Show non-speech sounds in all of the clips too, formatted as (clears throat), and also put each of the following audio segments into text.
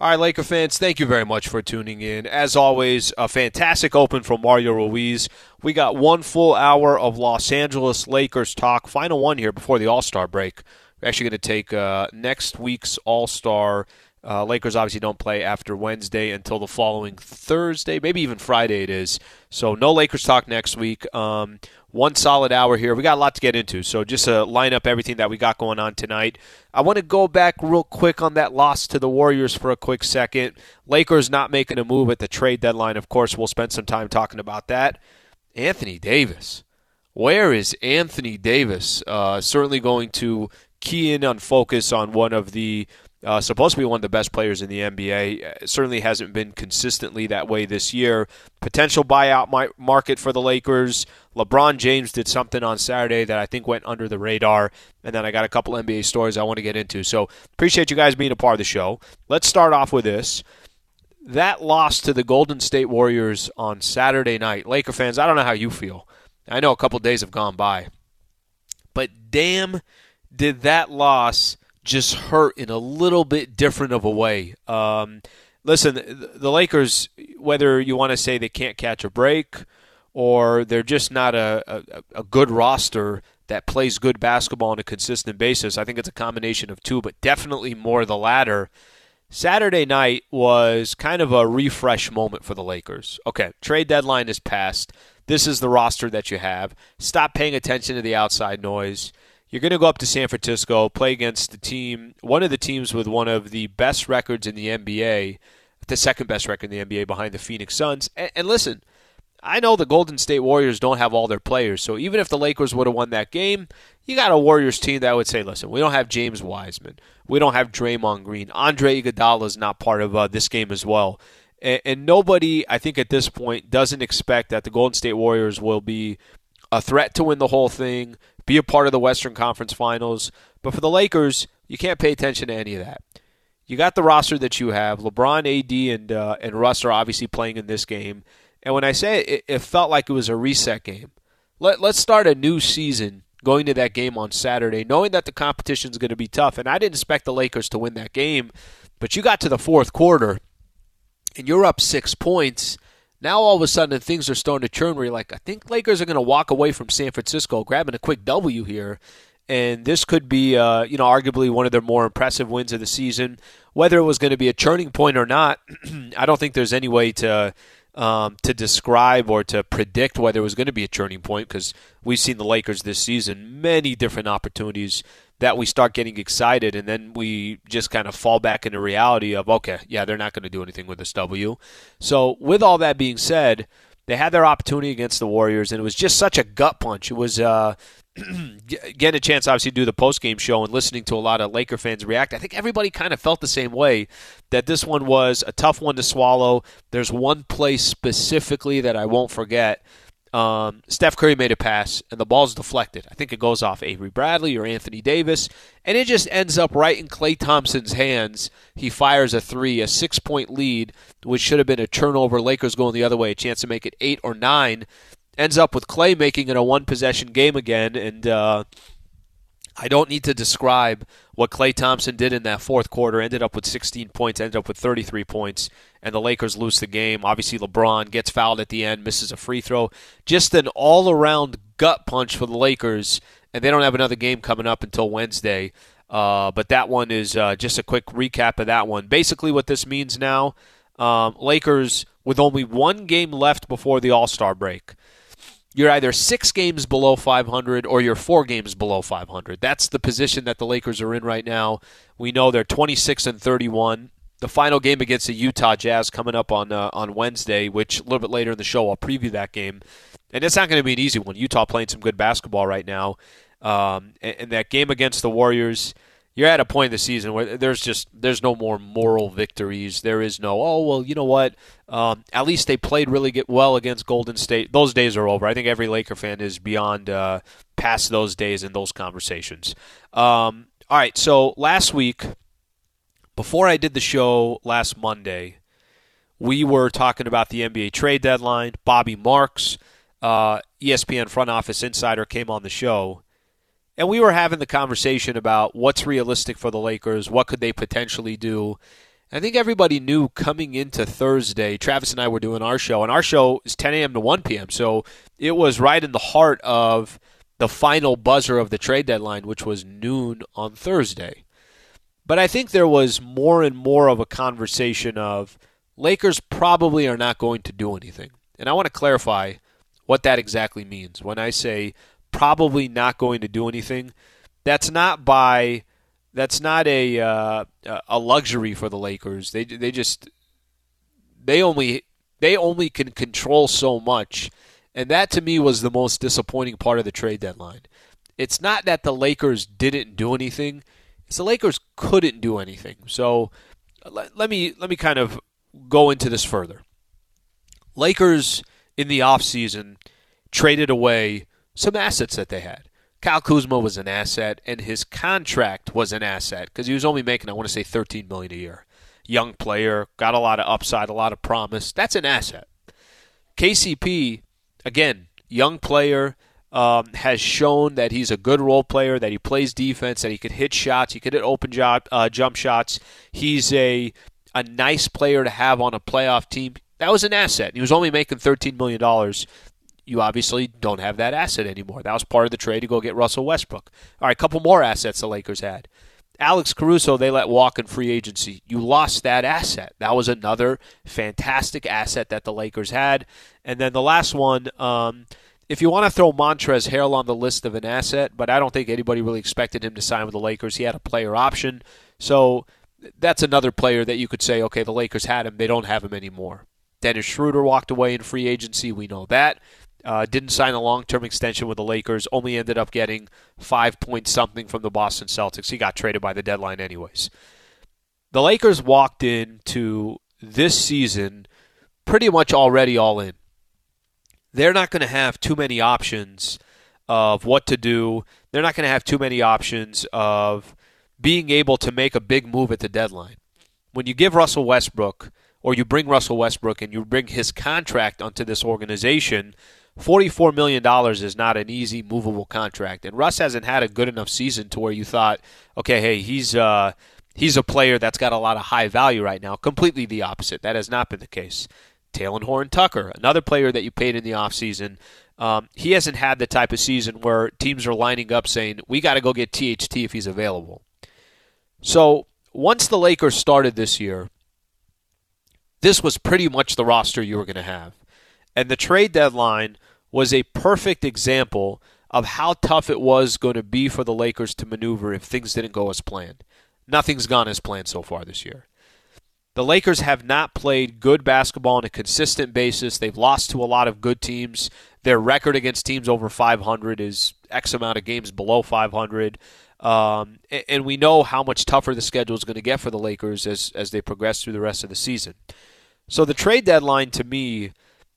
All right, Laker fans, thank you very much for tuning in. As always, a fantastic open from Mario Ruiz. We got one full hour of Los Angeles Lakers talk. Final one here before the All Star break. We're actually going to take uh, next week's All Star. Uh, Lakers obviously don't play after Wednesday until the following Thursday, maybe even Friday it is. So no Lakers talk next week. Um, one solid hour here. We got a lot to get into. So just to line up everything that we got going on tonight, I want to go back real quick on that loss to the Warriors for a quick second. Lakers not making a move at the trade deadline. Of course, we'll spend some time talking about that. Anthony Davis. Where is Anthony Davis? Uh, certainly going to key in on focus on one of the uh, supposed to be one of the best players in the NBA. Uh, certainly hasn't been consistently that way this year. Potential buyout market for the Lakers. LeBron James did something on Saturday that I think went under the radar. And then I got a couple NBA stories I want to get into. So appreciate you guys being a part of the show. Let's start off with this. That loss to the Golden State Warriors on Saturday night. Laker fans, I don't know how you feel. I know a couple days have gone by. But damn, did that loss just hurt in a little bit different of a way. Um, listen, the Lakers, whether you want to say they can't catch a break or they're just not a, a, a, good roster that plays good basketball on a consistent basis, I think it's a combination of two, but definitely more the latter. Saturday night was kind of a refresh moment for the Lakers. Okay, trade deadline is passed. This is the roster that you have. Stop paying attention to the outside noise. You're going to go up to San Francisco, play against the team, one of the teams with one of the best records in the NBA, the second best record in the NBA behind the Phoenix Suns. And, and listen, I know the Golden State Warriors don't have all their players, so even if the Lakers would have won that game, you got a Warriors team that would say, listen, we don't have James Wiseman. We don't have Draymond Green. Andre Iguodala is not part of uh, this game as well. And, and nobody, I think at this point, doesn't expect that the Golden State Warriors will be a threat to win the whole thing, be a part of the Western Conference Finals. But for the Lakers, you can't pay attention to any of that. You got the roster that you have. LeBron, AD, and uh, and Russ are obviously playing in this game. And when I say it, it felt like it was a reset game. Let, let's start a new season going to that game on Saturday, knowing that the competition is going to be tough. And I didn't expect the Lakers to win that game, but you got to the fourth quarter and you're up six points now all of a sudden things are starting to churn where you're like, I think Lakers are going to walk away from San Francisco grabbing a quick W here. And this could be, uh, you know, arguably one of their more impressive wins of the season. Whether it was going to be a turning point or not, (clears throat) I don't think there's any way to um, to describe or to predict whether it was going to be a turning point because we've seen the Lakers this season many different opportunities that we start getting excited and then we just kind of fall back into reality of okay, yeah, they're not going to do anything with this W. So with all that being said, they had their opportunity against the Warriors and it was just such a gut punch. It was uh, (clears throat) getting a chance obviously to do the post game show and listening to a lot of Laker fans react. I think everybody kind of felt the same way that this one was a tough one to swallow. There's one play specifically that I won't forget um, Steph Curry made a pass and the ball's deflected. I think it goes off Avery Bradley or Anthony Davis, and it just ends up right in Klay Thompson's hands. He fires a three, a six point lead, which should have been a turnover. Lakers going the other way, a chance to make it eight or nine. Ends up with Klay making it a one possession game again, and uh, I don't need to describe what Klay Thompson did in that fourth quarter. Ended up with 16 points, ended up with 33 points, and the Lakers lose the game. Obviously, LeBron gets fouled at the end, misses a free throw. Just an all around gut punch for the Lakers, and they don't have another game coming up until Wednesday. Uh, but that one is uh, just a quick recap of that one. Basically, what this means now um, Lakers with only one game left before the All Star break you're either six games below 500 or you're four games below 500. That's the position that the Lakers are in right now. We know they're 26 and 31. The final game against the Utah Jazz coming up on uh, on Wednesday, which a little bit later in the show I'll preview that game. And it's not going to be an easy one. Utah playing some good basketball right now, um, and, and that game against the Warriors you're at a point in the season where there's just there's no more moral victories. There is no oh well you know what um, at least they played really get well against Golden State. Those days are over. I think every Laker fan is beyond uh, past those days and those conversations. Um, all right, so last week before I did the show last Monday, we were talking about the NBA trade deadline. Bobby Marks, uh, ESPN front office insider, came on the show and we were having the conversation about what's realistic for the Lakers, what could they potentially do. I think everybody knew coming into Thursday, Travis and I were doing our show, and our show is 10 a.m. to 1 p.m. So it was right in the heart of the final buzzer of the trade deadline, which was noon on Thursday. But I think there was more and more of a conversation of Lakers probably are not going to do anything. And I want to clarify what that exactly means. When I say probably not going to do anything. That's not by that's not a uh, a luxury for the Lakers. They they just they only they only can control so much, and that to me was the most disappointing part of the trade deadline. It's not that the Lakers didn't do anything; it's the Lakers couldn't do anything. So let, let me let me kind of go into this further. Lakers in the offseason traded away some assets that they had. Kyle Kuzma was an asset, and his contract was an asset because he was only making, I want to say, thirteen million a year. Young player, got a lot of upside, a lot of promise. That's an asset. KCP, again, young player, um, has shown that he's a good role player, that he plays defense, that he could hit shots, he could hit open job, uh, jump shots. He's a a nice player to have on a playoff team. That was an asset. He was only making $13 million you obviously don't have that asset anymore. That was part of the trade to go get Russell Westbrook. All right, a couple more assets the Lakers had. Alex Caruso, they let walk in free agency. You lost that asset. That was another fantastic asset that the Lakers had. And then the last one, um, if you want to throw Montrezl Harrell on the list of an asset, but I don't think anybody really expected him to sign with the Lakers. He had a player option. So that's another player that you could say, okay, the Lakers had him. They don't have him anymore. Dennis Schroeder walked away in free agency. We know that. Uh, didn't sign a long term extension with the Lakers, only ended up getting five point something from the Boston Celtics. He got traded by the deadline, anyways. The Lakers walked into this season pretty much already all in. They're not going to have too many options of what to do. They're not going to have too many options of being able to make a big move at the deadline. When you give Russell Westbrook, or you bring Russell Westbrook and you bring his contract onto this organization, $44 million is not an easy movable contract. And Russ hasn't had a good enough season to where you thought, okay, hey, he's uh, he's a player that's got a lot of high value right now. Completely the opposite. That has not been the case. Talen Horton-Tucker, another player that you paid in the offseason. Um, he hasn't had the type of season where teams are lining up saying, we got to go get THT if he's available. So once the Lakers started this year, this was pretty much the roster you were going to have. And the trade deadline was a perfect example of how tough it was going to be for the Lakers to maneuver if things didn't go as planned. Nothing's gone as planned so far this year. The Lakers have not played good basketball on a consistent basis. They've lost to a lot of good teams. Their record against teams over 500 is X amount of games below 500. Um, and we know how much tougher the schedule is going to get for the Lakers as, as they progress through the rest of the season. So the trade deadline to me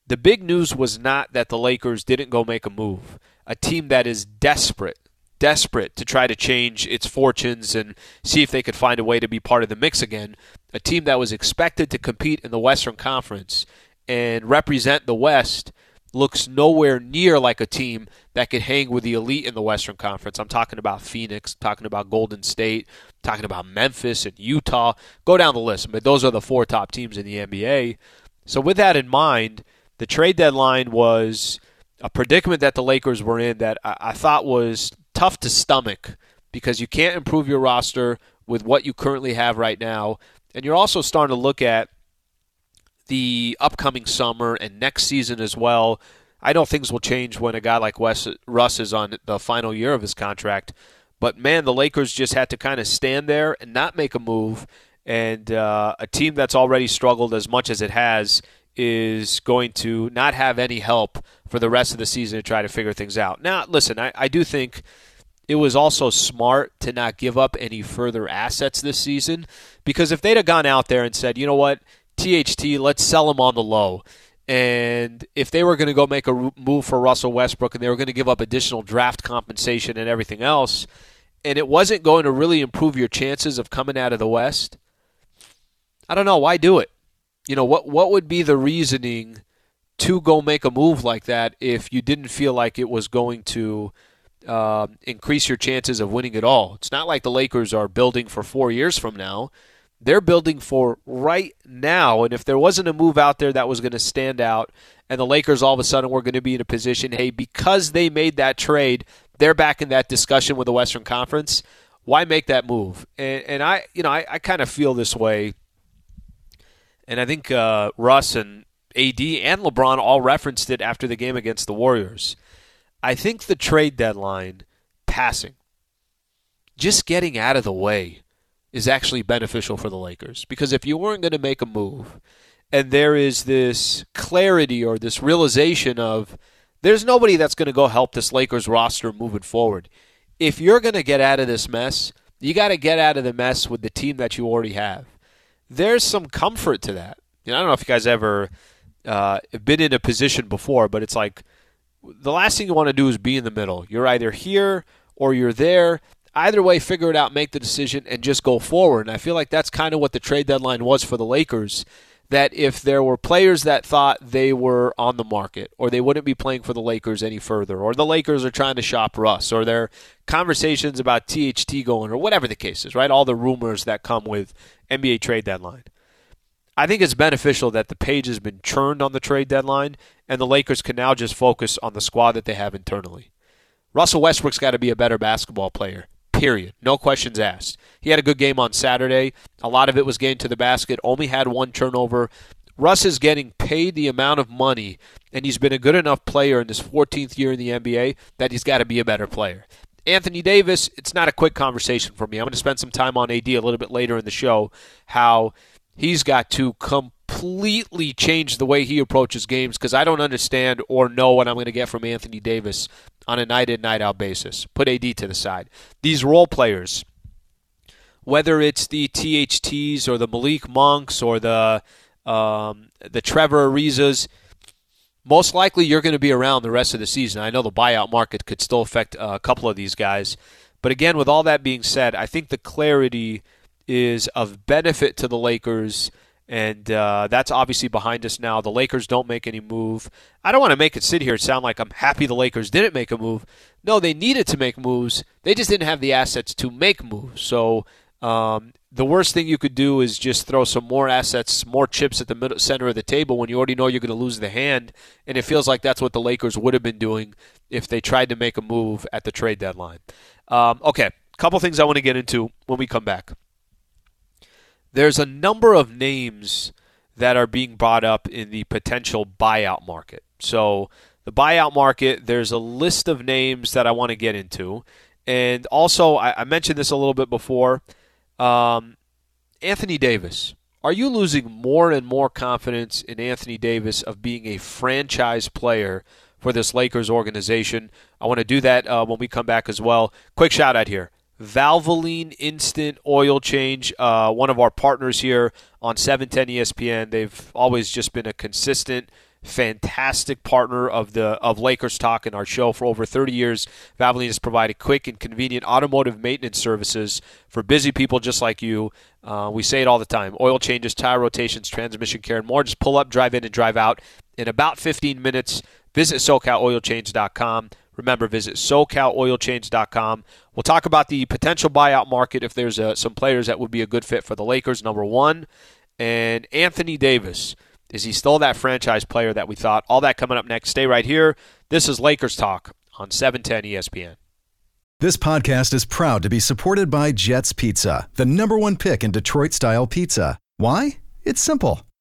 the big news was not that the Lakers didn't go make a move. A team that is desperate, desperate to try to change its fortunes and see if they could find a way to be part of the mix again. A team that was expected to compete in the Western Conference and represent the West looks nowhere near like a team that could hang with the elite in the Western Conference. I'm talking about Phoenix, talking about Golden State, talking about Memphis and Utah. Go down the list, but those are the four top teams in the NBA. So with that in mind, the trade deadline was a predicament that the Lakers were in that I, I thought was tough to stomach because you can't improve your roster with what you currently have right now. And you're also starting to look at the upcoming summer and next season as well. I know things will change when a guy like Wes, Russ is on the final year of his contract. But man, the Lakers just had to kind of stand there and not make a move. And uh, a team that's already struggled as much as it has is going to not have any help for the rest of the season to try to figure things out. Now, listen, I, I do think it was also smart to not give up any further assets this season because if they'd have gone out there and said, you know what, THT, let's sell him on the low. And if they were going to go make a move for Russell Westbrook and they were going to give up additional draft compensation and everything else, and it wasn't going to really improve your chances of coming out of the West, I don't know. Why do it? You know, what, what would be the reasoning to go make a move like that if you didn't feel like it was going to uh, increase your chances of winning at all? It's not like the Lakers are building for four years from now. They're building for right now. And if there wasn't a move out there that was going to stand out, and the Lakers all of a sudden were going to be in a position, hey, because they made that trade, they're back in that discussion with the Western Conference. Why make that move? And, and I, you know, I, I kind of feel this way. And I think uh, Russ and AD and LeBron all referenced it after the game against the Warriors. I think the trade deadline passing, just getting out of the way, is actually beneficial for the Lakers. Because if you weren't going to make a move, and there is this clarity or this realization of there's nobody that's going to go help this Lakers roster moving forward. If you're going to get out of this mess, you got to get out of the mess with the team that you already have. There's some comfort to that. You know, I don't know if you guys ever uh, been in a position before, but it's like the last thing you want to do is be in the middle. You're either here or you're there. Either way, figure it out, make the decision, and just go forward. And I feel like that's kind of what the trade deadline was for the Lakers. That if there were players that thought they were on the market, or they wouldn't be playing for the Lakers any further, or the Lakers are trying to shop Russ, or there conversations about THT going, or whatever the case is, right? All the rumors that come with NBA trade deadline. I think it's beneficial that the page has been churned on the trade deadline, and the Lakers can now just focus on the squad that they have internally. Russell Westbrook's got to be a better basketball player. Period. No questions asked. He had a good game on Saturday. A lot of it was getting to the basket. Only had one turnover. Russ is getting paid the amount of money, and he's been a good enough player in this 14th year in the NBA that he's got to be a better player. Anthony Davis, it's not a quick conversation for me. I'm going to spend some time on AD a little bit later in the show. How he's got to completely change the way he approaches games because I don't understand or know what I'm going to get from Anthony Davis on a night in, night out basis. Put AD to the side. These role players, whether it's the THTs or the Malik Monks or the um, the Trevor Arizas, most likely you're going to be around the rest of the season. I know the buyout market could still affect a couple of these guys. But again, with all that being said, I think the clarity – is of benefit to the Lakers, and uh, that's obviously behind us now. The Lakers don't make any move. I don't want to make it sit here and sound like I'm happy the Lakers didn't make a move. No, they needed to make moves. They just didn't have the assets to make moves. So um, the worst thing you could do is just throw some more assets, more chips at the middle, center of the table when you already know you're going to lose the hand. And it feels like that's what the Lakers would have been doing if they tried to make a move at the trade deadline. Um, okay, couple things I want to get into when we come back there's a number of names that are being brought up in the potential buyout market. So, the buyout market, there's a list of names that I want to get into. And also, I, I mentioned this a little bit before um, Anthony Davis. Are you losing more and more confidence in Anthony Davis of being a franchise player for this Lakers organization? I want to do that uh, when we come back as well. Quick shout out here Valvoline Instant Oil Change, uh, one of our partners here on 710 ESPN. They've always just been a consistent, fantastic partner of the of Lakers Talk in our show for over 30 years. Valvoline has provided quick and convenient automotive maintenance services for busy people just like you. Uh, we say it all the time: oil changes, tire rotations, transmission care, and more. Just pull up, drive in, and drive out in about 15 minutes. Visit SoCalOilChange.com. Remember, visit SoCalOilChange.com. We'll talk about the potential buyout market if there's uh, some players that would be a good fit for the Lakers, number one. And Anthony Davis. Is he still that franchise player that we thought? All that coming up next. Stay right here. This is Lakers Talk on 710 ESPN. This podcast is proud to be supported by Jets Pizza, the number one pick in Detroit style pizza. Why? It's simple.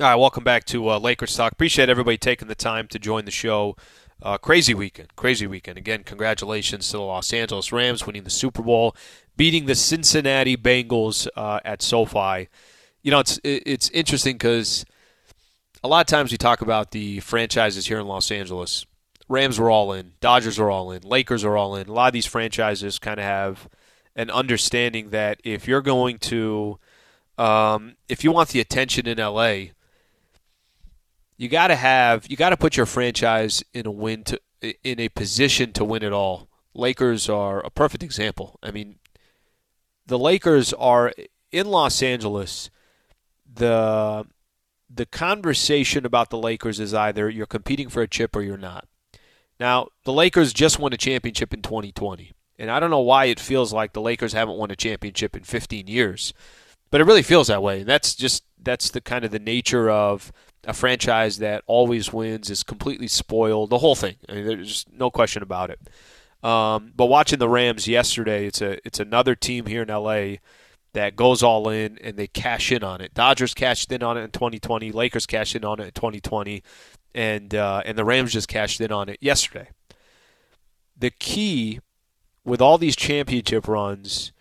All right, welcome back to uh, Lakers Talk. Appreciate everybody taking the time to join the show. Uh, crazy weekend, crazy weekend. Again, congratulations to the Los Angeles Rams winning the Super Bowl, beating the Cincinnati Bengals uh, at SoFi. You know, it's it's interesting because a lot of times we talk about the franchises here in Los Angeles. Rams are all in, Dodgers are all in, Lakers are all in. A lot of these franchises kind of have an understanding that if you're going to, um, if you want the attention in LA, you got to have, you got to put your franchise in a win to, in a position to win it all. Lakers are a perfect example. I mean, the Lakers are in Los Angeles. The the conversation about the Lakers is either you're competing for a chip or you're not. Now, the Lakers just won a championship in 2020. And I don't know why it feels like the Lakers haven't won a championship in 15 years. But it really feels that way. And that's just that's the kind of the nature of a franchise that always wins is completely spoiled. The whole thing. I mean, there's no question about it. Um, but watching the Rams yesterday, it's a it's another team here in LA that goes all in and they cash in on it. Dodgers cashed in on it in 2020. Lakers cashed in on it in 2020, and uh, and the Rams just cashed in on it yesterday. The key with all these championship runs,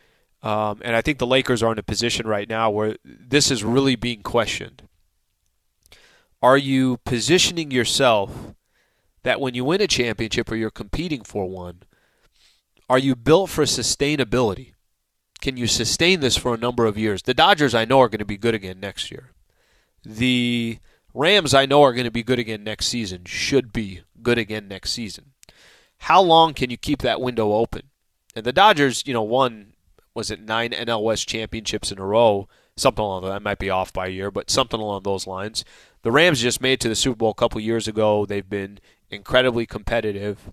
um, and I think the Lakers are in a position right now where this is really being questioned. Are you positioning yourself that when you win a championship or you're competing for one, are you built for sustainability? Can you sustain this for a number of years? The Dodgers, I know, are going to be good again next year. The Rams, I know, are going to be good again next season, should be good again next season. How long can you keep that window open? And the Dodgers, you know, won, was it nine NL West championships in a row? Something along that. might be off by a year, but something along those lines. The Rams just made it to the Super Bowl a couple years ago. They've been incredibly competitive.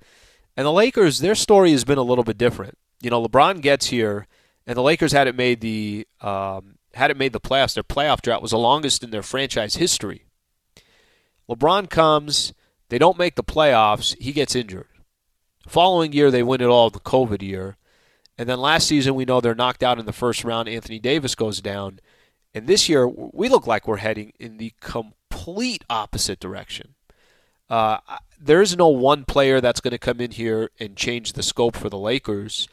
And the Lakers, their story has been a little bit different. You know, LeBron gets here and the Lakers had it made the um, had it made the playoffs. Their playoff drought was the longest in their franchise history. LeBron comes, they don't make the playoffs. He gets injured. Following year, they win it all the COVID year, and then last season we know they're knocked out in the first round. Anthony Davis goes down, and this year we look like we're heading in the complete opposite direction. Uh, there is no one player that's going to come in here and change the scope for the Lakers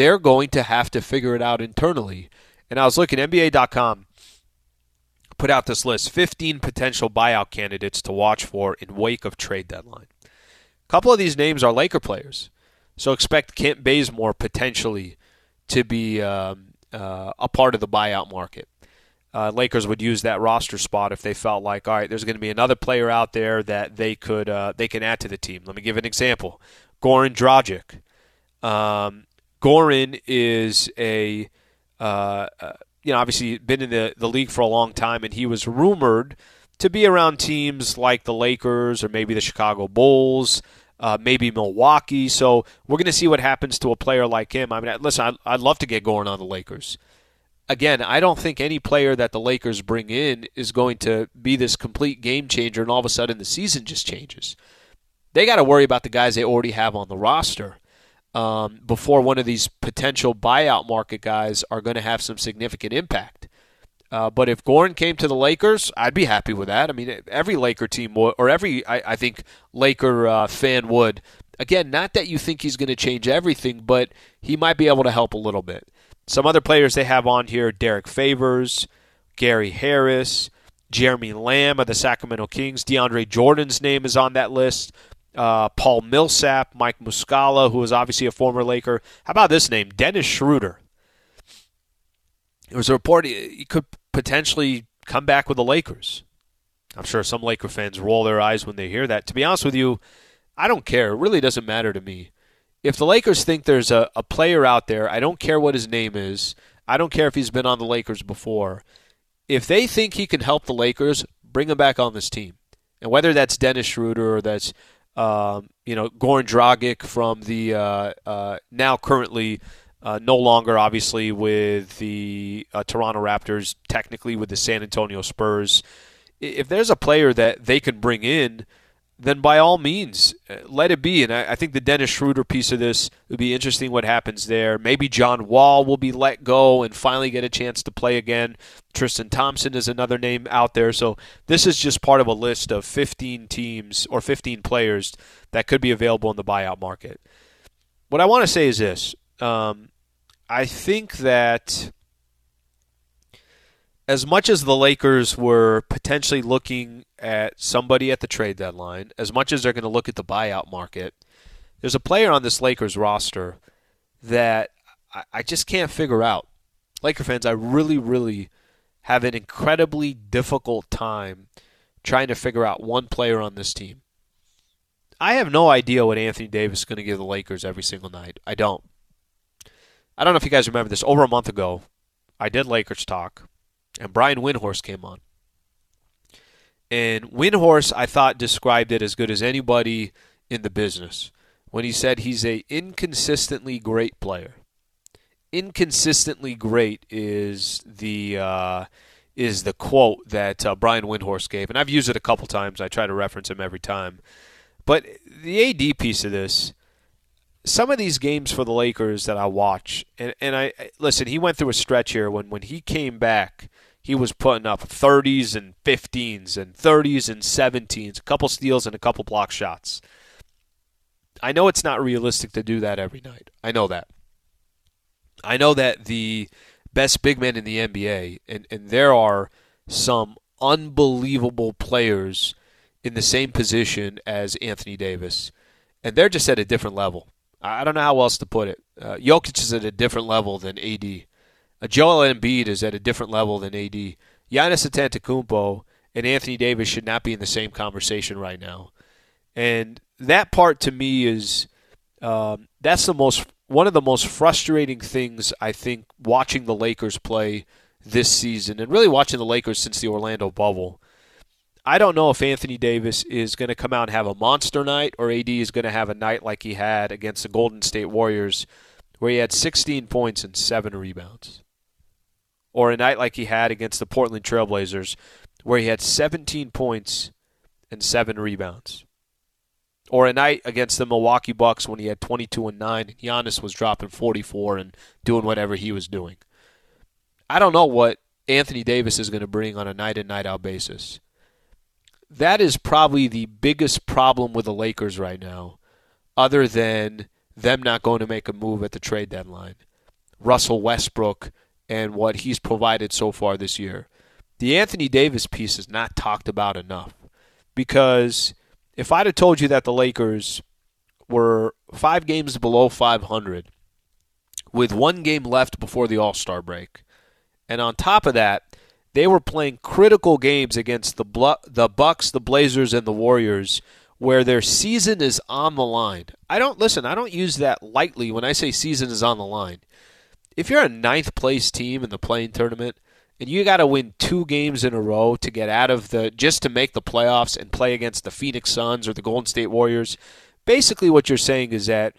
they're going to have to figure it out internally. And I was looking, NBA.com put out this list 15 potential buyout candidates to watch for in wake of trade deadline. A couple of these names are Laker players. So expect Kent Bazemore potentially to be um, uh, a part of the buyout market. Uh, Lakers would use that roster spot if they felt like, all right, there's going to be another player out there that they could uh, they can add to the team. Let me give an example: Goran Dragic. Um, Goran is a, uh, uh, you know, obviously been in the, the league for a long time, and he was rumored to be around teams like the Lakers or maybe the Chicago Bulls, uh, maybe Milwaukee. So we're going to see what happens to a player like him. I mean, listen, I, I'd love to get Goran on the Lakers. Again, I don't think any player that the Lakers bring in is going to be this complete game changer, and all of a sudden the season just changes. They got to worry about the guys they already have on the roster um, before one of these potential buyout market guys are going to have some significant impact. Uh, but if Goran came to the Lakers, I'd be happy with that. I mean, every Laker team would, or every I, I think Laker uh, fan would. Again, not that you think he's going to change everything, but he might be able to help a little bit. Some other players they have on here: Derrick Favors, Gary Harris, Jeremy Lamb of the Sacramento Kings. DeAndre Jordan's name is on that list uh, Paul Millsap, Mike Muscala, who is obviously a former Laker. How about this name, Dennis Schroeder? There was a report he could potentially come back with the Lakers. I'm sure some Laker fans roll their eyes when they hear that. To be honest with you, I don't care. It really doesn't matter to me. If the Lakers think there's a, a player out there, I don't care what his name is. I don't care if he's been on the Lakers before. If they think he can help the Lakers, bring him back on this team. And whether that's Dennis Schroeder or that's um, you know, Goran Dragic from the uh, uh, now currently uh, no longer obviously with the uh, Toronto Raptors, technically with the San Antonio Spurs. If there's a player that they can bring in then by all means, uh, let it be. And I, I, think the Dennis Schroeder piece of this would be interesting what happens there. Maybe John Wall will be let go and finally get a chance to play again. Tristan Thompson is another name out there. So this is just part of a list of 15 teams or 15 players that could be available in the buyout market. What I want to say is this um, I think that as much as the Lakers were potentially looking at somebody at the trade deadline, as much as they're going to look at the buyout market, there's a player on this Lakers roster that I just can't figure out. Laker fans, I really, really have an incredibly difficult time trying to figure out one player on this team. I have no idea what Anthony Davis is going to give the Lakers every single night. I don't. I don't know if you guys remember this. Over a month ago, I did Lakers talk and Brian Windhorst came on. And Windhorst, I thought, described it as good as anybody in the business when he said he's a inconsistently great player. Inconsistently great is the uh, is the quote that uh, Brian Windhorst gave, and I've used it a couple times. I try to reference him every time. But the AD piece of this, some of these games for the Lakers that I watch, and, and I listen, he went through a stretch here when when he came back he was putting up 30s and 15s and 30s and 17s, a couple steals and a couple block shots. I know it's not realistic to do that every night. I know that. I know that the best big men in the NBA, and, and there are some unbelievable players in the same position as Anthony Davis, and they're just at a different level. I don't know how else to put it. Uh, Jokic is at a different level than AD. Joel Embiid is at a different level than AD. Giannis Antetokounmpo and Anthony Davis should not be in the same conversation right now. And that part to me is um, that's the most one of the most frustrating things I think watching the Lakers play this season and really watching the Lakers since the Orlando bubble. I don't know if Anthony Davis is going to come out and have a monster night or AD is going to have a night like he had against the Golden State Warriors where he had 16 points and 7 rebounds or a night like he had against the Portland Trailblazers, where he had 17 points and seven rebounds, or a night against the Milwaukee Bucks when he had 22 and nine, and Giannis was dropping 44 and doing whatever he was doing. I don't know what Anthony Davis is going to bring on a night in night out basis. That is probably the biggest problem with the Lakers right now, other than them not going to make a move at the trade deadline. Russell Westbrook and what he's provided so far this year. The Anthony Davis piece is not talked about enough because if I'd have told you that the Lakers were five games below 500 with one game left before the All Star break, and on top of that, they were playing critical games against the the Bucks, the Blazers, and the Warriors, where their season is on the line. I don't listen. I don't use that lightly when I say season is on the line if you're a ninth place team in the play-in tournament and you got to win two games in a row to get out of the just to make the playoffs and play against the Phoenix Suns or the Golden State Warriors, basically what you're saying is that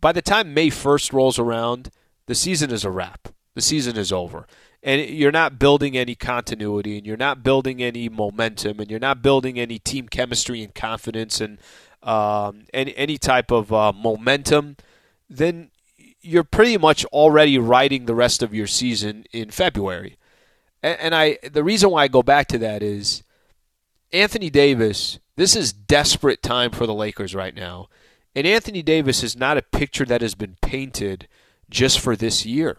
by the time May 1st rolls around, the season is a wrap. The season is over. And you're not building any continuity and you're not building any momentum and you're not building any team chemistry and confidence and um, any, any type of uh, momentum, then you're pretty much already writing the rest of your season in February. And, and I the reason why I go back to that is Anthony Davis, this is desperate time for the Lakers right now. And Anthony Davis is not a picture that has been painted just for this year.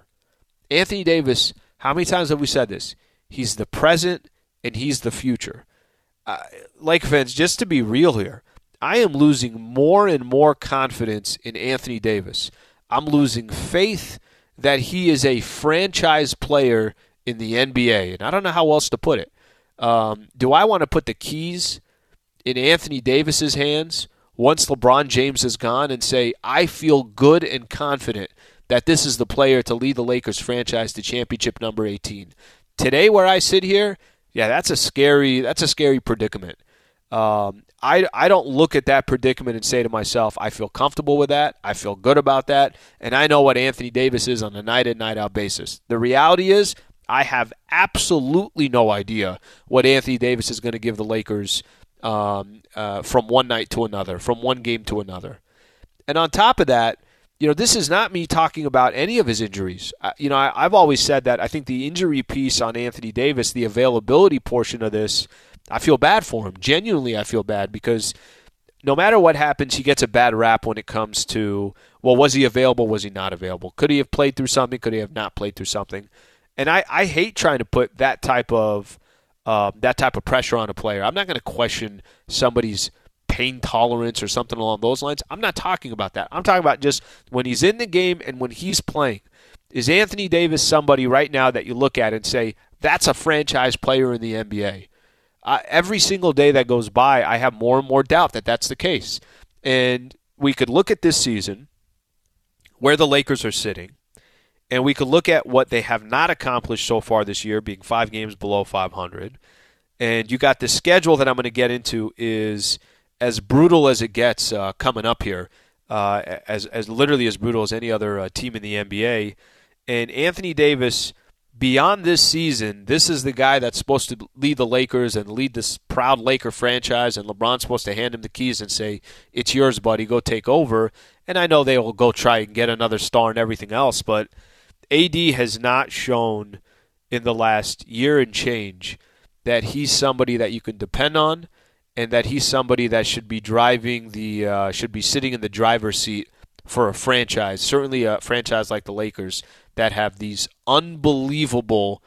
Anthony Davis, how many times have we said this? He's the present and he's the future. Uh, Lake fans, just to be real here, I am losing more and more confidence in Anthony Davis. I'm losing faith that he is a franchise player in the NBA. And I don't know how else to put it. Um, do I want to put the keys in Anthony Davis's hands once LeBron James is gone and say, I feel good and confident that this is the player to lead the Lakers franchise to championship number 18? Today, where I sit here, yeah, that's a scary that's a scary predicament. Um, I, I don't look at that predicament and say to myself, I feel comfortable with that. I feel good about that. And I know what Anthony Davis is on a night in, night out basis. The reality is, I have absolutely no idea what Anthony Davis is going to give the Lakers um, uh, from one night to another, from one game to another. And on top of that, you know, this is not me talking about any of his injuries. you know, I, have always said that I think the injury piece on Anthony Davis, the availability portion of this, I feel bad for him. Genuinely, I feel bad because no matter what happens, he gets a bad rap when it comes to, well, was he available? Was he not available? Could he have played through something? Could he have not played through something? And I, I hate trying to put that type of uh, that type of pressure on a player. I'm not going to question somebody's pain tolerance or something along those lines. I'm not talking about that. I'm talking about just when he's in the game and when he's playing. Is Anthony Davis somebody right now that you look at and say, that's a franchise player in the NBA? Every single day that goes by, I have more and more doubt that that's the case. And we could look at this season, where the Lakers are sitting, and we could look at what they have not accomplished so far this year, being five games below 500. And you got the schedule that I'm going to get into is as brutal as it gets uh, coming up here, uh, as as literally as brutal as any other uh, team in the NBA. And Anthony Davis, beyond this season, this is the guy that's supposed to lead the Lakers and lead this proud Laker franchise. And LeBron's supposed to hand him the keys and say, "It's yours, buddy. Go take over." And I know they will go try and get another star and everything else, but AD has not shown in the last year and change that he's somebody that you can depend on and that he's somebody that should be driving the uh, should be sitting in the driver's seat for a franchise, certainly a franchise like the Lakers that have these unbelievable,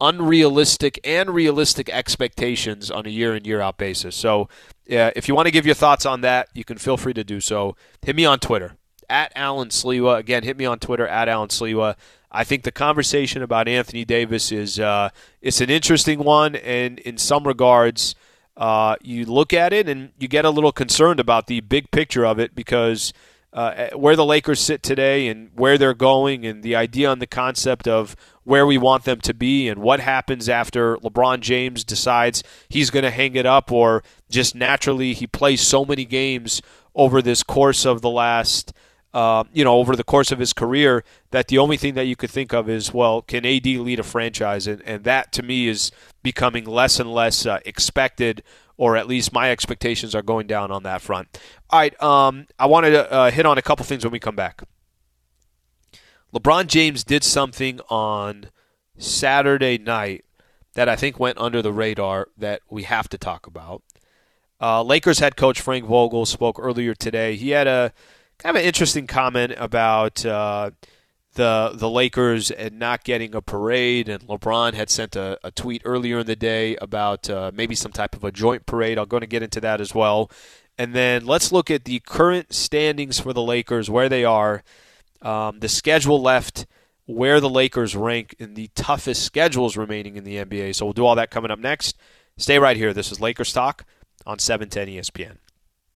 unrealistic, and realistic expectations on a year in year out basis. So, uh, if you want to give your thoughts on that, you can feel free to do so. Hit me on Twitter at Alan Sliwa. Again, hit me on Twitter at Alan Sliwa. I think the conversation about Anthony Davis is uh, it's an interesting one, and in some regards uh, you look at it and you get a little concerned about the big picture of it because uh, where the Lakers sit today and where they're going and the idea and the concept of where we want them to be and what happens after LeBron James decides he's going to hang it up or just naturally he plays so many games over this course of the last – uh, you know, over the course of his career, that the only thing that you could think of is, well, can AD lead a franchise? And, and that to me is becoming less and less uh, expected, or at least my expectations are going down on that front. All right, um, I wanted to uh, hit on a couple things when we come back. LeBron James did something on Saturday night that I think went under the radar that we have to talk about. Uh, Lakers head coach Frank Vogel spoke earlier today. He had a kind of an interesting comment about uh, the the Lakers and not getting a parade. And LeBron had sent a, a tweet earlier in the day about uh, maybe some type of a joint parade. I'm going to get into that as well. And then let's look at the current standings for the Lakers, where they are, um, the schedule left, where the Lakers rank in the toughest schedules remaining in the NBA. So we'll do all that coming up next. Stay right here. This is Lakers Talk on 710 ESPN.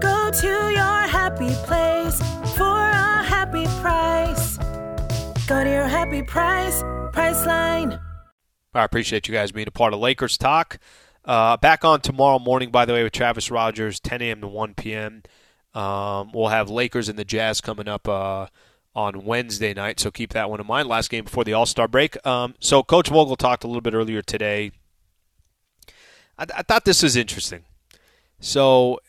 Go to your happy place for a happy price. Go to your happy price, Priceline. I appreciate you guys being a part of Lakers Talk. Uh, back on tomorrow morning, by the way, with Travis Rogers, 10 a.m. to 1 p.m. Um, we'll have Lakers and the Jazz coming up uh, on Wednesday night, so keep that one in mind. Last game before the All Star break. Um, so Coach Vogel talked a little bit earlier today. I, I thought this was interesting. So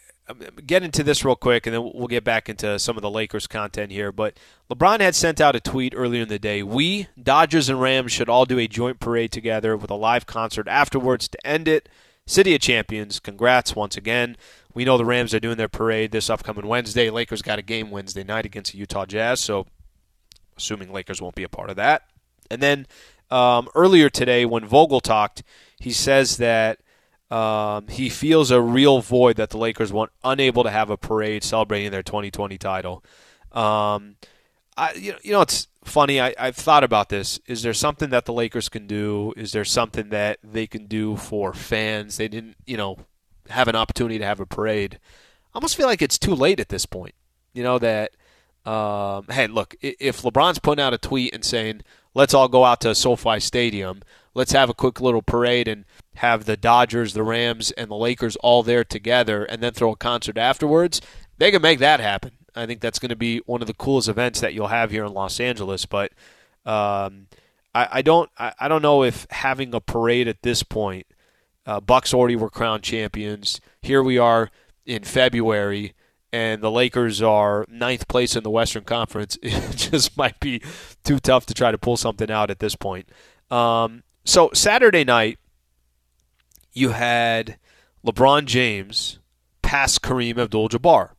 get into this real quick, and then we'll get back into some of the Lakers content here. But LeBron had sent out a tweet earlier in the day. We, Dodgers and Rams, should all do a joint parade together with a live concert afterwards to end it. City of Champions, congrats once again. We know the Rams are doing their parade this upcoming Wednesday. Lakers got a game Wednesday night against the Utah Jazz, so assuming Lakers won't be a part of that. And then um, earlier today, when Vogel talked, he says that um, he feels a real void that the Lakers weren't unable to have a parade celebrating their 2020 title. Um, I, you know, you know, it's funny. I, I've thought about this. Is there something that the Lakers can do? Is there something that they can do for fans? They didn't, you know, have an opportunity to have a parade. I almost feel like it's too late at this point. You know that. Um, hey, look, if LeBron's putting out a tweet and saying, "Let's all go out to SoFi Stadium," let's have a quick little parade and have the Dodgers, the Rams, and the Lakers all there together and then throw a concert afterwards, they can make that happen. I think that's going to be one of the coolest events that you'll have here in Los Angeles. But um, I, I, don't I, I, don't know if having a parade at this point, uh, Bucks already were crowned champions. Here we are in February, and the Lakers are ninth place in the Western Conference. (laughs) It just might be too tough to try to pull something out at this point. Um, so Saturday night, you had LeBron James pass Kareem Abdul-Jabbar.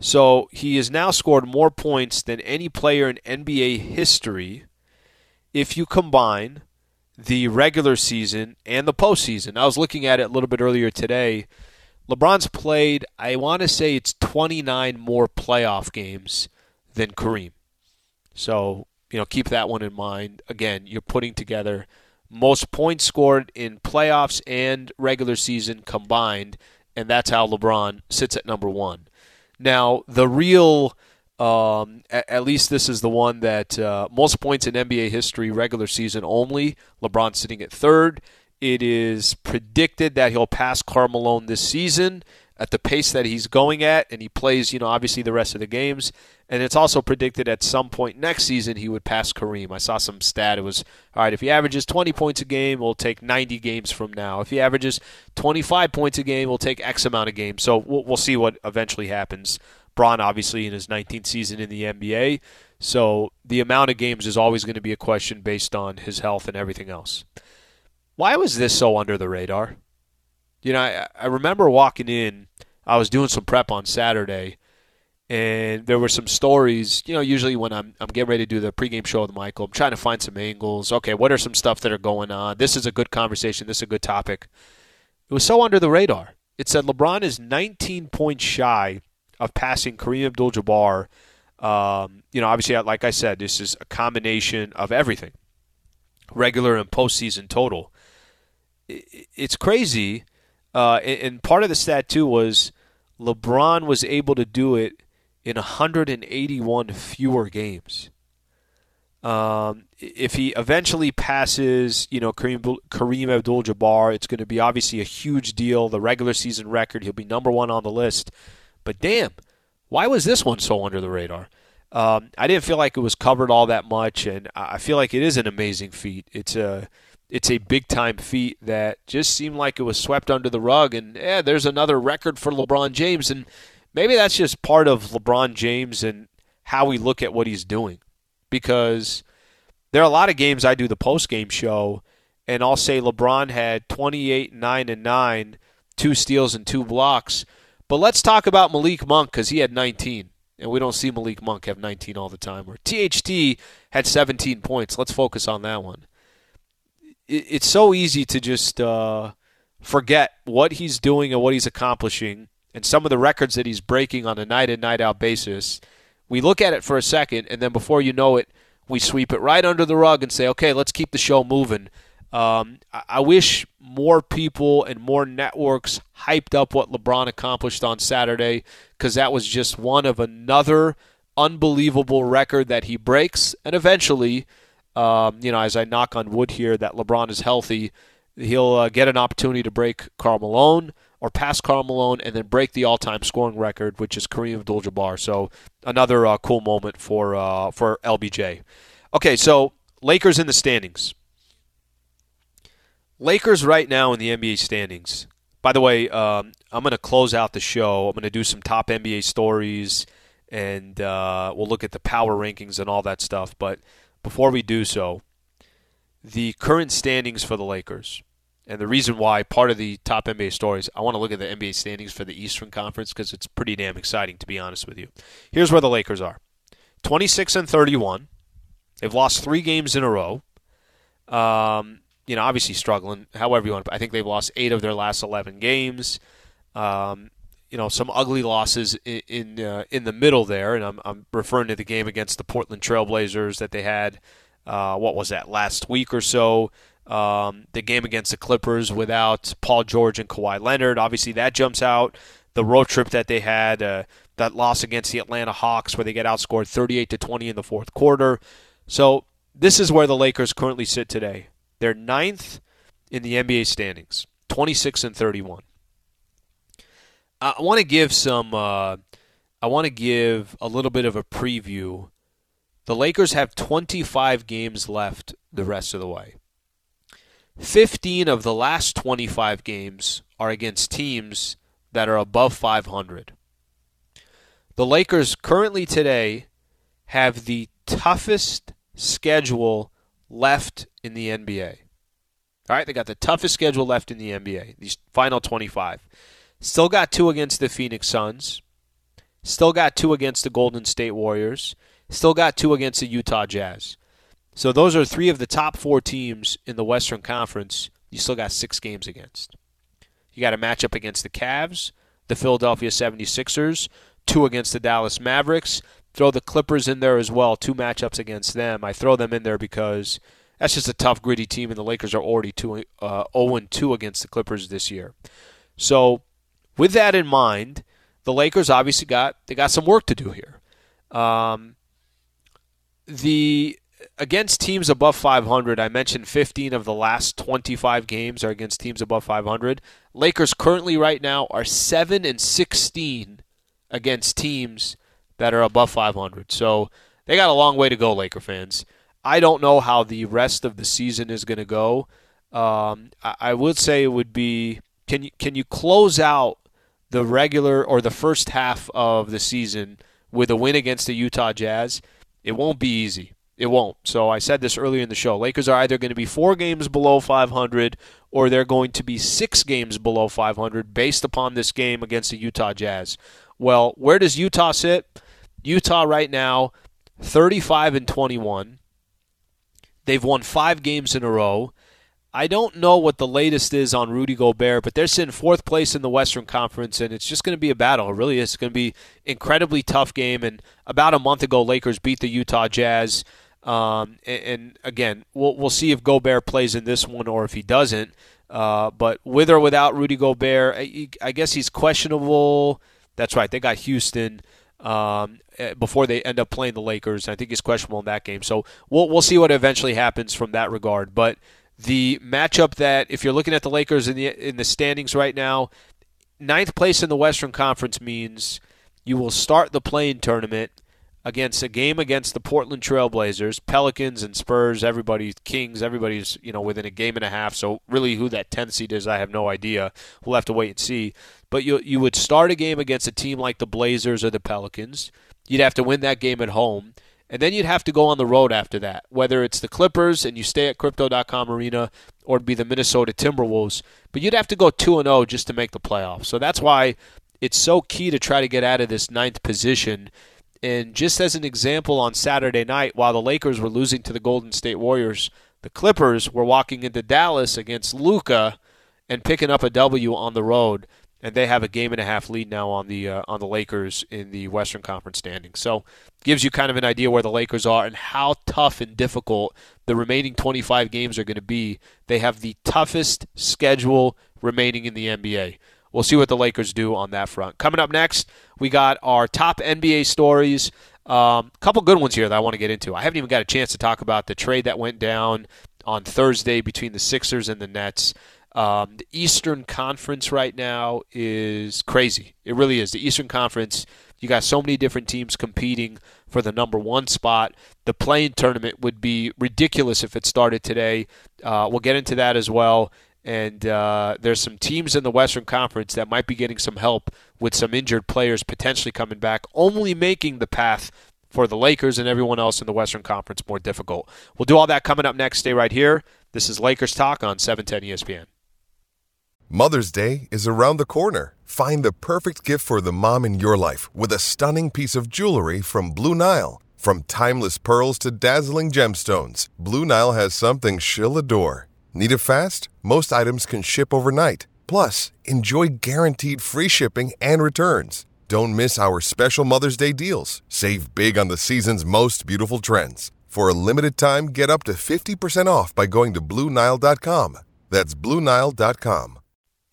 So he has now scored more points than any player in NBA history if you combine the regular season and the postseason. I was looking at it a little bit earlier today. LeBron's played, I want to say it's 29 more playoff games than Kareem. So you know, keep that one in mind. Again, you're putting together most points scored in playoffs and regular season combined, and that's how LeBron sits at number one. Now, the real, um, at, at, least this is the one that uh, most points in NBA history, regular season only. LeBron sitting at third. It is predicted that he'll pass Karl Malone this season at the pace that he's going at, and he plays, you know, obviously the rest of the games. And it's also predicted at some point next season he would pass Kareem. I saw some stat. It was, all right, if he averages 20 points a game, we'll take 90 games from now. If he averages 25 points a game, we'll take X amount of games. So we'll, we'll see what eventually happens. Bron, obviously, in his 19th season in the NBA. So the amount of games is always going to be a question based on his health and everything else. Why was this so under the radar? You know, I, I remember walking in. I was doing some prep on Saturday, and there were some stories. You know, usually when I'm I'm getting ready to do the pregame show with Michael, I'm trying to find some angles. Okay, what are some stuff that are going on? This is a good conversation. This is a good topic. It was so under the radar. It said LeBron is 19 points shy of passing Kareem Abdul-Jabbar. Um, you know, obviously, like I said, this is a combination of everything, regular and postseason total. It's crazy uh, and part of the stat too was LeBron was able to do it in 181 fewer games. Um, if he eventually passes, you know, Kareem, Kareem Abdul-Jabbar, it's going to be obviously a huge deal. The regular season record, he'll be number one on the list. But damn, why was this one so under the radar? Um, I didn't feel like it was covered all that much, and I feel like it is an amazing feat. It's a it's a big time feat that just seemed like it was swept under the rug. And yeah, there's another record for LeBron James. And maybe that's just part of LeBron James and how we look at what he's doing. Because there are a lot of games I do the post game show, and I'll say LeBron had 28, 9, and 9, two steals and two blocks. But let's talk about Malik Monk because he had 19. And we don't see Malik Monk have 19 all the time. Or THT had 17 points. Let's focus on that one it's so easy to just uh, forget what he's doing and what he's accomplishing and some of the records that he's breaking on a night in, night out basis. We look at it for a second, and then before you know it, we sweep it right under the rug and say, okay, let's keep the show moving. Um, I wish more people and more networks hyped up what LeBron accomplished on Saturday because that was just one of another unbelievable record that he breaks. And eventually, um, you know, as I knock on wood here that LeBron is healthy, he'll uh, get an opportunity to break Karl Malone or pass Karl Malone and then break the all-time scoring record, which is Kareem Abdul-Jabbar. So another uh, cool moment for uh, for LBJ. Okay, so Lakers in the standings. Lakers right now in the NBA standings. By the way, um, I'm going to close out the show. I'm going to do some top NBA stories, and uh, we'll look at the power rankings and all that stuff. But before we do so, the current standings for the Lakers. And the reason why part of the top NBA stories, I want to look at the NBA standings for the Eastern Conference because it's pretty damn exciting, to be honest with you. Here's where the Lakers are 26 and 31. They've lost three games in a row. Um, you know, obviously struggling. However you want, I think they've lost eight of their last 11 games. Um, you know, some ugly losses in in, uh, in, the middle there, and I'm, I'm referring to the game against the Portland Trailblazers that they had. Uh, what was that last week or so? Um, the game against the Clippers without Paul George and Kawhi Leonard, obviously that jumps out. The road trip that they had, uh, that loss against the Atlanta Hawks, where they get outscored 38 to 20 in the fourth quarter. So this is where the Lakers currently sit today. They're ninth in the NBA standings, 26 and 31. I want to give some. Uh, I want to give a little bit of a preview. The Lakers have 25 games left the rest of the way. 15 of the last 25 games are against teams that are above 500. The Lakers currently today have the toughest schedule left in the NBA. All right, they got the toughest schedule left in the NBA, these final 25. Still got two against the Phoenix Suns. Still got two against the Golden State Warriors. Still got two against the Utah Jazz. So those are three of the top four teams in the Western Conference. You still got six games against. You got a matchup against the Cavs, the Philadelphia 76ers, two against the Dallas Mavericks. Throw the Clippers in there as well, two matchups against them. I throw them in there because that's just a tough, gritty team, and the Lakers are already two, uh, 0-2 against the Clippers this year. So, with that in mind, the Lakers obviously got they got some work to do here. Um, the against teams above 500, I mentioned 15 of the last 25 games are against teams above 500. Lakers currently right now are 7 and 16 against teams that are above 500. So they got a long way to go, Laker fans. I don't know how the rest of the season is going to go. Um, I, I would say it would be can you can you close out the regular or the first half of the season with a win against the Utah Jazz? It won't be easy. It won't. So I said this earlier in the show. Lakers are either going to be four games below 500 or they're going to be six games below 500 based upon this game against the Utah Jazz. Well, where does Utah sit? Utah right now, 35 and 21. They've won five games in a row. I don't know what the latest is on Rudy Gobert, but they're sitting fourth place in the Western Conference, and it's just going to be a battle. It really is. It's going to be incredibly tough game. And about a month ago, Lakers beat the Utah Jazz. Um, and, and, again, we'll, we'll see if Gobert plays in this one or if he doesn't. Uh, but with or without Rudy Gobert, I, I, guess he's questionable. That's right. They got Houston um, eh, before they end up playing the Lakers. I think he's questionable in that game. So we'll we'll see what eventually happens from that regard. But the matchup that if you're looking at the Lakers in the in the standings right now, ninth place in the Western Conference means you will start the play-in tournament against a game against the Portland Trailblazers, Pelicans and Spurs, everybody's Kings, everybody's, you know, within a game and a half. So really who that 10th seed is, I have no idea. We'll have to wait and see. But you you would start a game against a team like the Blazers or the Pelicans. You'd have to win that game at home. And then you'd have to go on the road after that, whether it's the Clippers and you stay at crypto.com arena or it'd be the Minnesota Timberwolves. But you'd have to go 2 0 just to make the playoffs. So that's why it's so key to try to get out of this ninth position and just as an example, on Saturday night, while the Lakers were losing to the Golden State Warriors, the Clippers were walking into Dallas against Luka and picking up a W on the road, and they have a game and a half lead now on the uh, on the Lakers in the Western Conference standings. So, gives you kind of an idea where the Lakers are and how tough and difficult the remaining 25 games are going to be. They have the toughest schedule remaining in the NBA we'll see what the Lakers do on that front. Coming up next, we got our top NBA stories. A um, couple good ones here that I want to get into. I haven't even got a chance to talk about the trade that went down on Thursday between the Sixers and the Nets. Um, the Eastern Conference right now is crazy. It really is. The Eastern Conference, you got so many different teams competing for the number one spot. The play-in tournament would be ridiculous if it started today. Uh, we'll get into that as well. And uh, there's some teams in the Western Conference that might be getting some help with some injured players potentially coming back, only making the path for the Lakers and everyone else in the Western Conference more difficult. We'll do all that coming up next. Stay right here. This is Lakers Talk on 710 ESPN. Mother's Day is around the corner. Find the perfect gift for the mom in your life with a stunning piece of jewelry from Blue Nile. From timeless pearls to dazzling gemstones, Blue Nile has something she'll adore. Need it fast? Most items can ship overnight. Plus, enjoy guaranteed free shipping and returns. Don't miss our special Mother's Day deals. Save big on the season's most beautiful trends. For a limited time, get up to 50% off by going to BlueNile.com. That's BlueNile.com.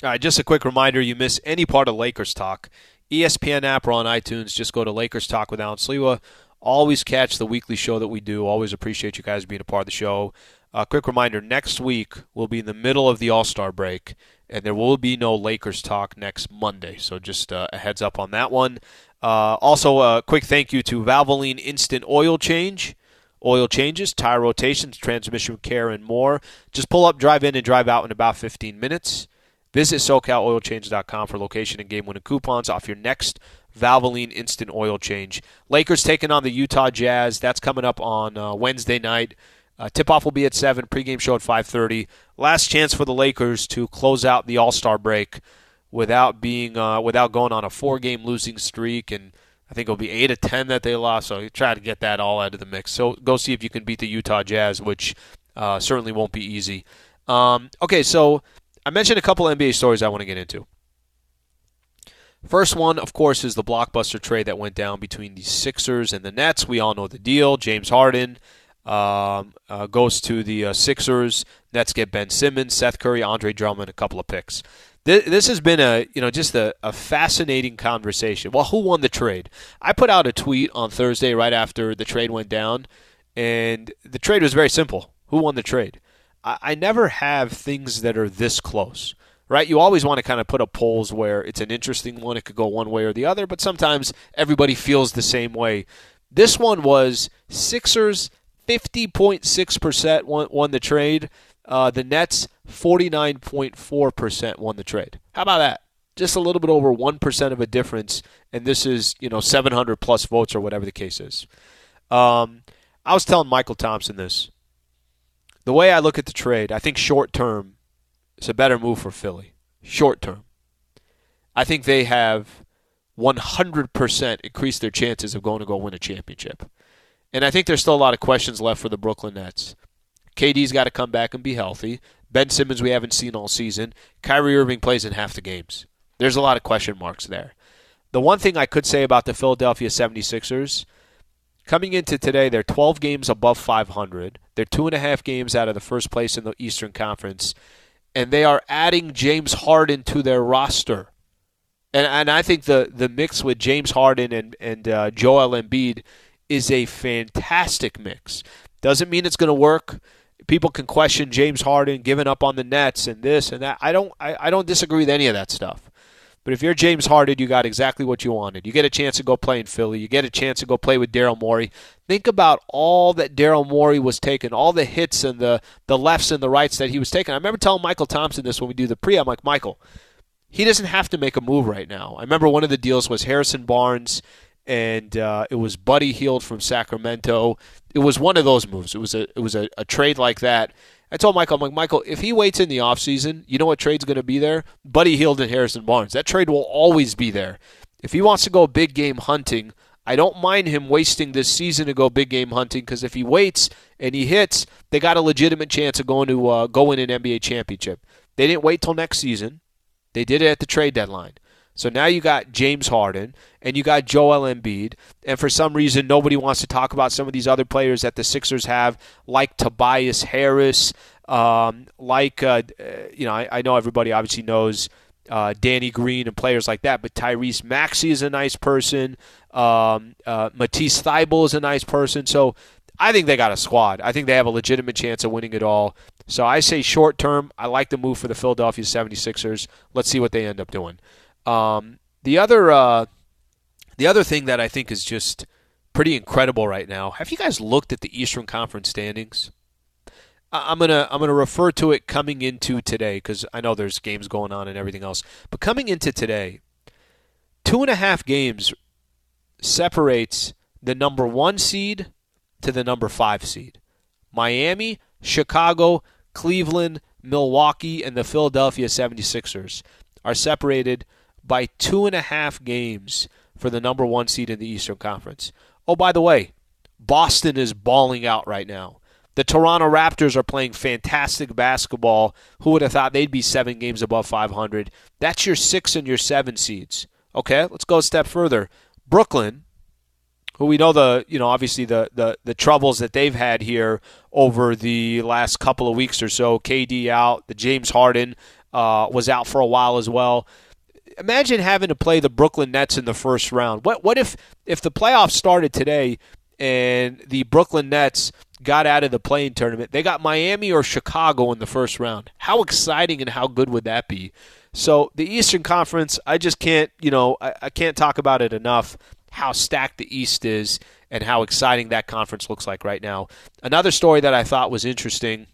All right, just a quick reminder you miss any part of Lakers Talk. ESPN app or on iTunes, just go to Lakers Talk with Allen Sliwa. Always catch the weekly show that we do. Always appreciate you guys being a part of the show. A quick reminder next week we'll be in the middle of the All Star break, and there will be no Lakers talk next Monday. So just uh, a heads up on that one. Uh, also, a quick thank you to Valvoline Instant Oil Change. Oil changes, tire rotations, transmission care, and more. Just pull up, drive in, and drive out in about 15 minutes. Visit SoCalOilChange.com for location and game winning coupons off your next Valvoline Instant Oil Change. Lakers taking on the Utah Jazz. That's coming up on uh, Wednesday night. Uh, tip-off will be at 7, pregame show at 5.30. Last chance for the Lakers to close out the All-Star break without being uh, without going on a four-game losing streak, and I think it'll be 8 of 10 that they lost, so try to get that all out of the mix. So go see if you can beat the Utah Jazz, which uh, certainly won't be easy. Um, okay, so I mentioned a couple NBA stories I want to get into. First one, of course, is the blockbuster trade that went down between the Sixers and the Nets. We all know the deal. James Harden um, uh, goes to the uh, Sixers. Nets get Ben Simmons, Seth Curry, Andre Drummond, a couple of picks. This, this has been a you know just a, a fascinating conversation. Well, who won the trade? I put out a tweet on Thursday right after the trade went down, and the trade was very simple. Who won the trade? I, I never have things that are this close right? You always want to kind of put up polls where it's an interesting one. It could go one way or the other, but sometimes everybody feels the same way. This one was Sixers 50.6% won, won the trade. Uh, the Nets 49.4% won the trade. How about that? Just a little bit over 1% of a difference, and this is, you know, 700 plus votes or whatever the case is. Um, I was telling Michael Thompson this. The way I look at the trade, I think short term, it's a better move for Philly. Short term. I think they have 100% increased their chances of going to go win a championship. And I think there's still a lot of questions left for the Brooklyn Nets. KD's got to come back and be healthy. Ben Simmons, we haven't seen all season. Kyrie Irving plays in half the games. There's a lot of question marks there. The one thing I could say about the Philadelphia 76ers, coming into today, they're 12 games above 500. They're two and a half games out of the first place in the Eastern Conference and they are adding James Harden to their roster. And, and I think the, the mix with James Harden and, and uh, Joel Embiid is a fantastic mix. Doesn't mean it's going to work. People can question James Harden giving up on the Nets and this and that. I don't I, I don't disagree with any of that stuff. But if you're James Harden, you got exactly what you wanted. You get a chance to go play in Philly. You get a chance to go play with Daryl Morey. Think about all that Daryl Morey was taking, all the hits and the, the lefts and the rights that he was taking. I remember telling Michael Thompson this when we do the pre. I'm like, Michael, he doesn't have to make a move right now. I remember one of the deals was Harrison Barnes, and uh, it was Buddy Hield from Sacramento. It was one of those moves. It was a it was a, a trade like that. I told Michael, I'm like, Michael, if he waits in the offseason, you know what trade's going to be there? Buddy Hield and Harrison Barnes. That trade will always be there. If he wants to go big game hunting, I don't mind him wasting this season to go big game hunting because if he waits and he hits, they got a legitimate chance of going to uh, go an NBA championship. They didn't wait till next season. They did it at the trade deadline. So now you got James Harden and you got Joel Embiid, and for some reason nobody wants to talk about some of these other players that the Sixers have, like Tobias Harris, um, like uh, you know I, I, know everybody obviously knows uh, Danny Green and players like that, but Tyrese Maxey is a nice person. Um, uh, Matisse Thybulle is a nice person. So I think they got a squad. I think they have a legitimate chance of winning it all. So I say short term, I like the move for the Philadelphia 76ers. Let's see what they end up doing. Um, the other uh, the other thing that I think is just pretty incredible right now. Have you guys looked at the Eastern Conference standings? I'm gonna I'm gonna refer to it coming into today because I know there's games going on and everything else. But coming into today, two and a half games separates the number one seed to the number five seed. Miami, Chicago, Cleveland, Milwaukee and the Philadelphia 76ers are separated by two and a half games for the number one seed in the Eastern Conference. Oh, by the way, Boston is balling out right now. The Toronto Raptors are playing fantastic basketball. Who would have thought they'd be seven games above 500? That's your six and your seven seeds. Okay, let's go a step further. Brooklyn, who we know the you know obviously the the the troubles that they've had here over the last couple of weeks or so. KD out, the James Harden uh, was out for a while as well. Imagine having to play the Brooklyn Nets in the first round. What what if if the playoffs started today and the Brooklyn Nets got out of the play-in tournament? They got Miami or Chicago in the first round. How exciting and how good would that be? So the Eastern Conference, I just can't, you know, I, I can't talk about it enough how stacked the East is and how exciting that conference looks like right now. Another story that I thought was interesting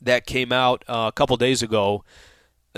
that came out uh, a couple days ago.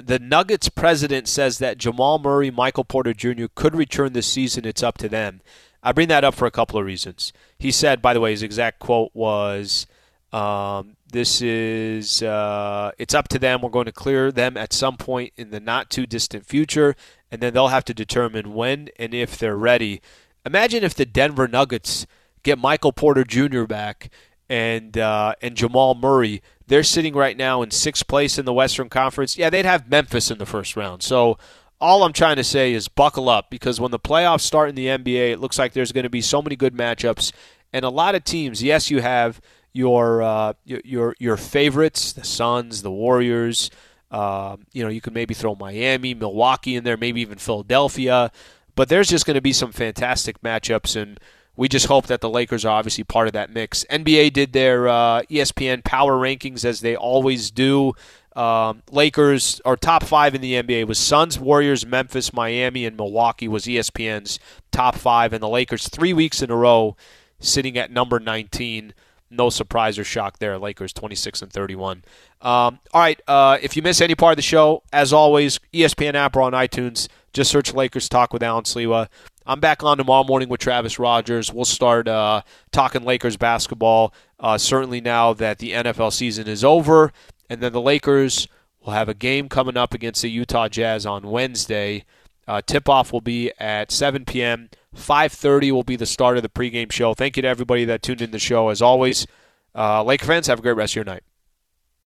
The Nuggets president says that Jamal Murray, Michael Porter Jr. could return this season. It's up to them. I bring that up for a couple of reasons. He said, by the way, his exact quote was, um, "This is uh, it's up to them. We're going to clear them at some point in the not too distant future, and then they'll have to determine when and if they're ready. Imagine if the Denver Nuggets get Michael Porter Jr. back and uh, and Jamal Murray. They're sitting right now in sixth place in the Western Conference. Yeah, they'd have Memphis in the first round. So all I'm trying to say is buckle up because when the playoffs start in the NBA, it looks like there's going to be so many good matchups and a lot of teams. Yes, you have your uh, your your favorites, the Suns, the Warriors. Uh, you know, you could maybe throw Miami, Milwaukee in there, maybe even Philadelphia. But there's just going to be some fantastic matchups, and we just hope that the Lakers are obviously part of that mix. NBA did their uh, ESPN power rankings as they always do. Um, Lakers are top five in the NBA was Suns, Warriors, Memphis, Miami, and Milwaukee was ESPN's top five, and the Lakers three weeks in a row sitting at number 19 no surprise or shock there. Lakers 26 and 31. Um, all right. Uh, if you miss any part of the show, as always, ESPN app or on iTunes, just search Lakers Talk with Allen Sliwa. I'm back on tomorrow morning with Travis Rogers. We'll start uh, talking Lakers basketball. Uh, certainly now that the NFL season is over, and then the Lakers will have a game coming up against the Utah Jazz on Wednesday. Uh, tip-off will be at 7 p.m. 5.30 will be the start of the pregame show. Thank you to everybody that tuned in the show. As always, uh, Laker fans, have a great rest of your night.